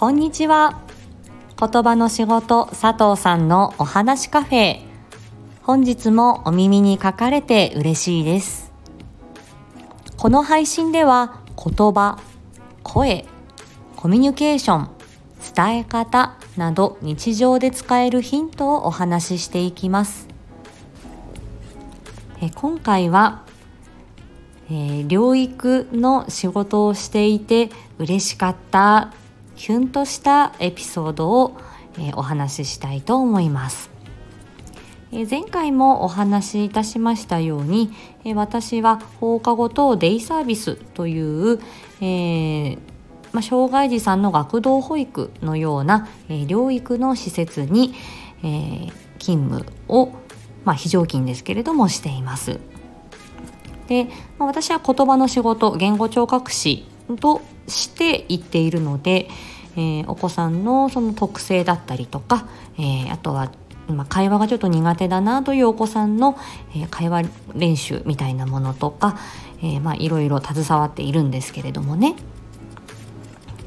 こんにちは。言葉の仕事佐藤さんのお話カフェ。本日もお耳に書かれて嬉しいです。この配信では言葉声コミュニケーション伝え方など日常で使えるヒントをお話ししていきます。え今回は、えー、療育の仕事をしていて嬉しかったキュンとしたエピソードを、えー、お話ししたいと思います。え前回もお話しいたしましたように、え私は放課後等デイサービスという、えー、まあ、障害児さんの学童保育のような、えー、療育の施設に、えー、勤務を、まあ、非常勤ですけれどもしています。で、まあ、私は言葉の仕事言語聴覚士として言っているので、えー、お子さんのその特性だったりとか、えー、あとはま会話がちょっと苦手だなというお子さんの、え会話練習みたいなものとか、えー、まあいろいろ携わっているんですけれどもね。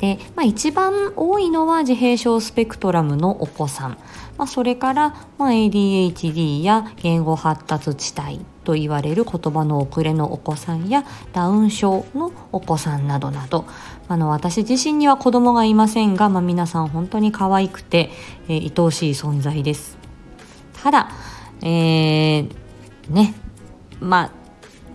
で、まあ、一番多いのは自閉症スペクトラムのお子さん、まあ、それから、まあ、ADHD や言語発達地帯と言われる言葉の遅れのお子さんやダウン症のお子さんなどなどあの私自身には子供がいませんが、まあ、皆さん本当に可愛くて、えー、愛おしい存在です。ただ、えー、ねまあ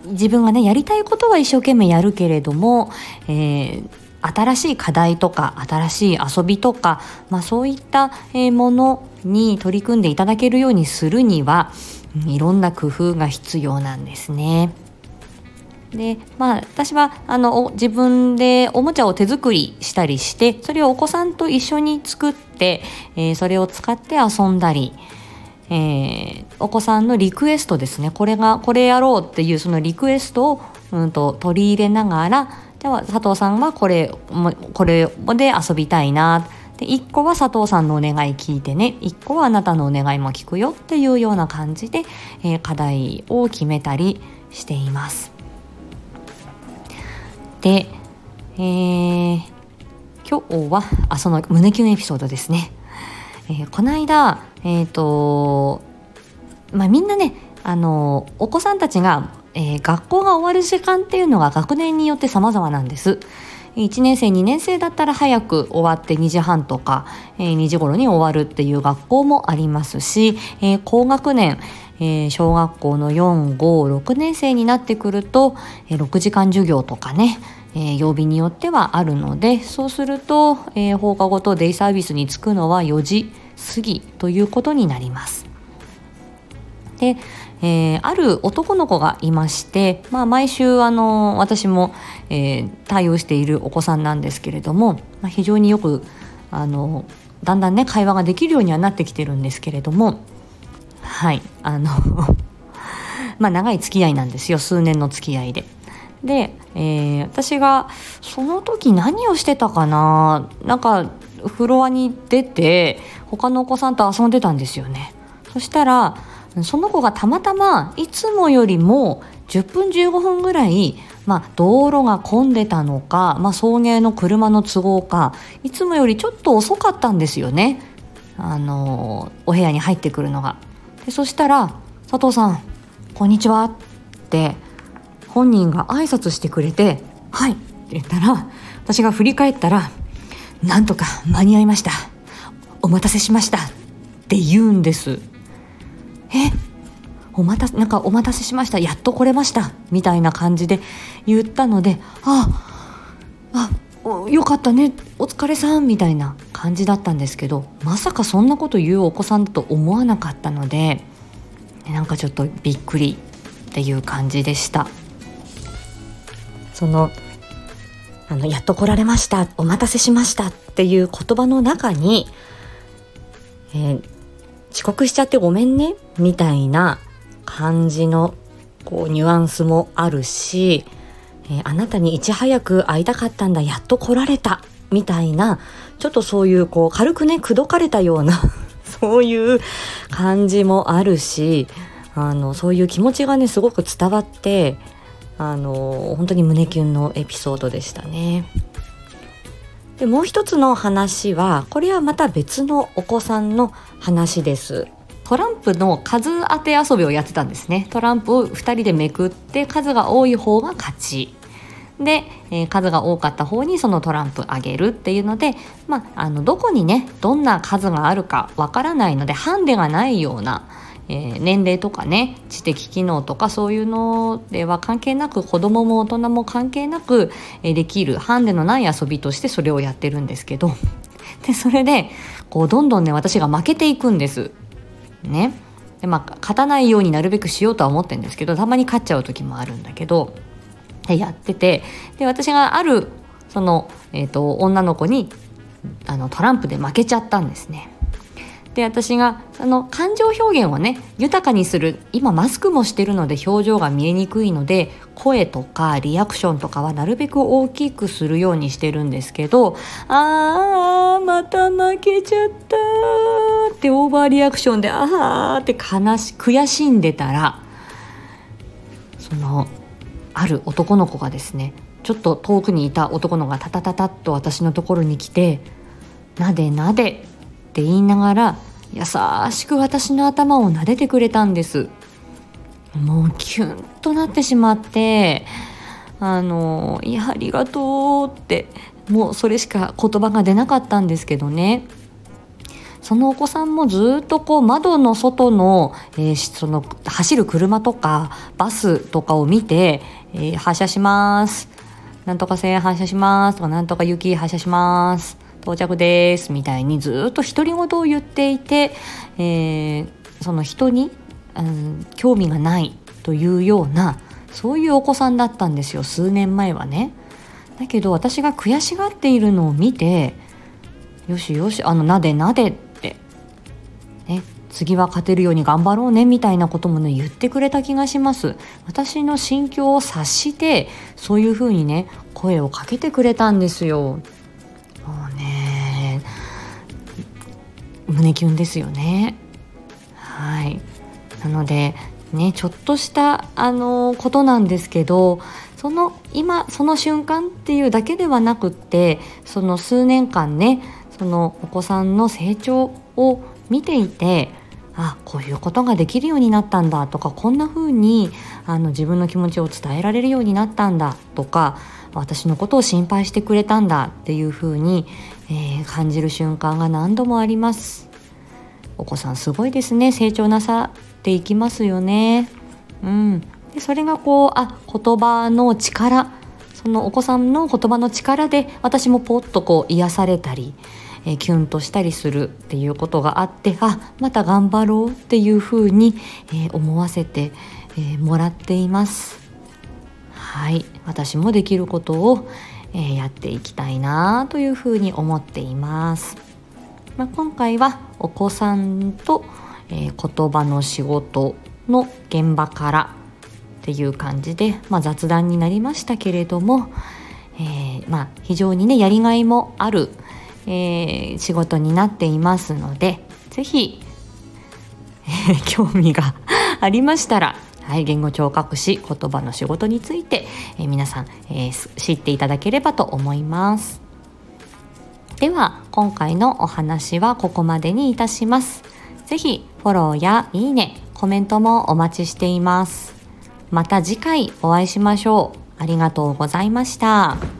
自分がねやりたいことは一生懸命やるけれども、えー、新しい課題とか新しい遊びとか、まあ、そういったものに取り組んでいただけるようにするにはいろんな工夫が必要なんですね。でまあ私はあの自分でおもちゃを手作りしたりしてそれをお子さんと一緒に作って、えー、それを使って遊んだり、えー、お子さんのリクエストですねこれがこれやろうっていうそのリクエストを、うんと取り入れながらでは佐藤さんはこれこれで遊びたいなで1個は佐藤さんのお願い聞いてね1個はあなたのお願いも聞くよっていうような感じで、えー、課題を決めたりしています。で、えー、今日はあその胸キュンエピソードですね。えー、この間、え、ー、とまあ、みんなねあのお子さんたちがえー、学校が終わる時間っていうのが学年によって様々なんです。1年生2年生だったら早く終わって2時半とか、えー、2時頃に終わるっていう学校もありますし、えー、高学年、えー、小学校の456年生になってくると、えー、6時間授業とかね、えー、曜日によってはあるのでそうすると、え、放課後とデイサービスに着くのは4時過ぎということになります。で、えー、ある男の子がいまして、まあ、毎週あの私も、えー、対応しているお子さんなんですけれども、まあ、非常によくあのだんだんね会話ができるようにはなってきてるんですけれどもはいあの まあ長い付き合いなんですよ数年の付き合いで。で、えー、私がその時何をしてたかななんかフロアに出て他のお子さんと遊んでたんですよね。そしたらその子がたまたまいつもよりも10分15分ぐらい、まあ、道路が混んでたのか、まあ、送迎の車の都合かいつもよりちょっと遅かったんですよねあのお部屋に入ってくるのが。でそしたら「佐藤さんこんにちは」って本人が挨拶してくれて「はい」って言ったら私が振り返ったら「なんとか間に合いましたお待たせしました」って言うんです。えお待たせなんかお待たせしました。やっと来れました。みたいな感じで言ったのでああよかったね。お疲れさん。みたいな感じだったんですけどまさかそんなこと言うお子さんだと思わなかったのでなんかちょっとびっくりっていう感じでした。そのあのやっと来られました。お待たせしましたっていう言葉の中に、えー、遅刻しちゃってごめんねみたいな感じのこうニュアンスもあるし、えー、あなたにいち早く会いたかったんだやっと来られたみたいなちょっとそういうこう軽くね口説かれたような そういう感じもあるしあのそういう気持ちがねすごく伝わってあの本当に胸キュンのエピソードでしたね。でもう一つの話はこれはまた別のお子さんの話です。トランプの数当て遊びをやってたんですね。トランプを2人でめくって数が多い方が勝ち。で、えー、数が多かった方にそのトランプあげるっていうので、まあ、あのどこにねどんな数があるかわからないのでハンデがないような、えー、年齢とかね知的機能とかそういうのでは関係なく子供もも大人も関係なく、えー、できるハンデのない遊びとしてそれをやってるんですけど でそれでこうどんどんね私が負けていくんです。ね。でまあ勝たないようになるべくしようとは思ってるんですけどたまに勝っちゃう時もあるんだけどでやっててで私があるその、えーと、女の子にあのトランプで負けちゃったんですね。で私がその感情表現をね豊かにする今マスクもしてるので表情が見えにくいので声とかリアクションとかはなるべく大きくするようにしてるんですけどあーまた負けちゃったってオーバーリアクションであーって悲し悔しんでたらそのある男の子がですねちょっと遠くにいた男の子がタタタタッと私のところに来て「なでなで」って言いながら優しく私の頭を撫でてくれたんです。もうキュンとなってしまってあの「いやありがとう」ってもうそれしか言葉が出なかったんですけどね。そのお子さんもずっとこう窓の外の,、えー、その走る車とかバスとかを見て、えー、発車します。なんとか線発車しますとかなんとか雪発車します到着ですみたいにずっと独り言を言っていて、えー、その人に、うん、興味がないというようなそういうお子さんだったんですよ数年前はね。だけど私が悔しがっているのを見てよしよしあのなでなでってね、次は勝てるように頑張ろうねみたいなこともね言ってくれた気がします私の心境を察してそういうふうにね声をかけてくれたんですよ胸キュンですよね。はい。なのでねちょっとしたあのことなんですけどその今その瞬間っていうだけではなくってその数年間ねそのお子さんの成長を見ていてあこういうことができるようになったんだとかこんな風にあの自分の気持ちを伝えられるようになったんだとか私のことを心配してくれたんだっていう風に、えー、感じる瞬間が何度もあります。お子さんすごいですね。成長なさっていきますよね。うん。でそれがこうあ言葉の力。そのお子さんの言葉の力で私もポッとこう癒されたりえ、キュンとしたりするっていうことがあってあまた頑張ろうっていうふうに、えー、思わせて、えー、もらっています。はい。私もできることを、えやっていきたいなというふうに思っています、まあ、今回はお子さんと、え言葉の仕事の現場からっていう感じで、まあ、雑談になりましたけれども、えー、まあ、非常にねやりがいもある、え、仕事になっていますので是非、え、興味がありましたらはい、言語聴覚士言葉の仕事について、えー、皆さん、えー、知っていただければと思います。では今回のお話はここまでにいたします。是非フォローやいいねコメントもお待ちしています。また次回お会いしましょう。ありがとうございました。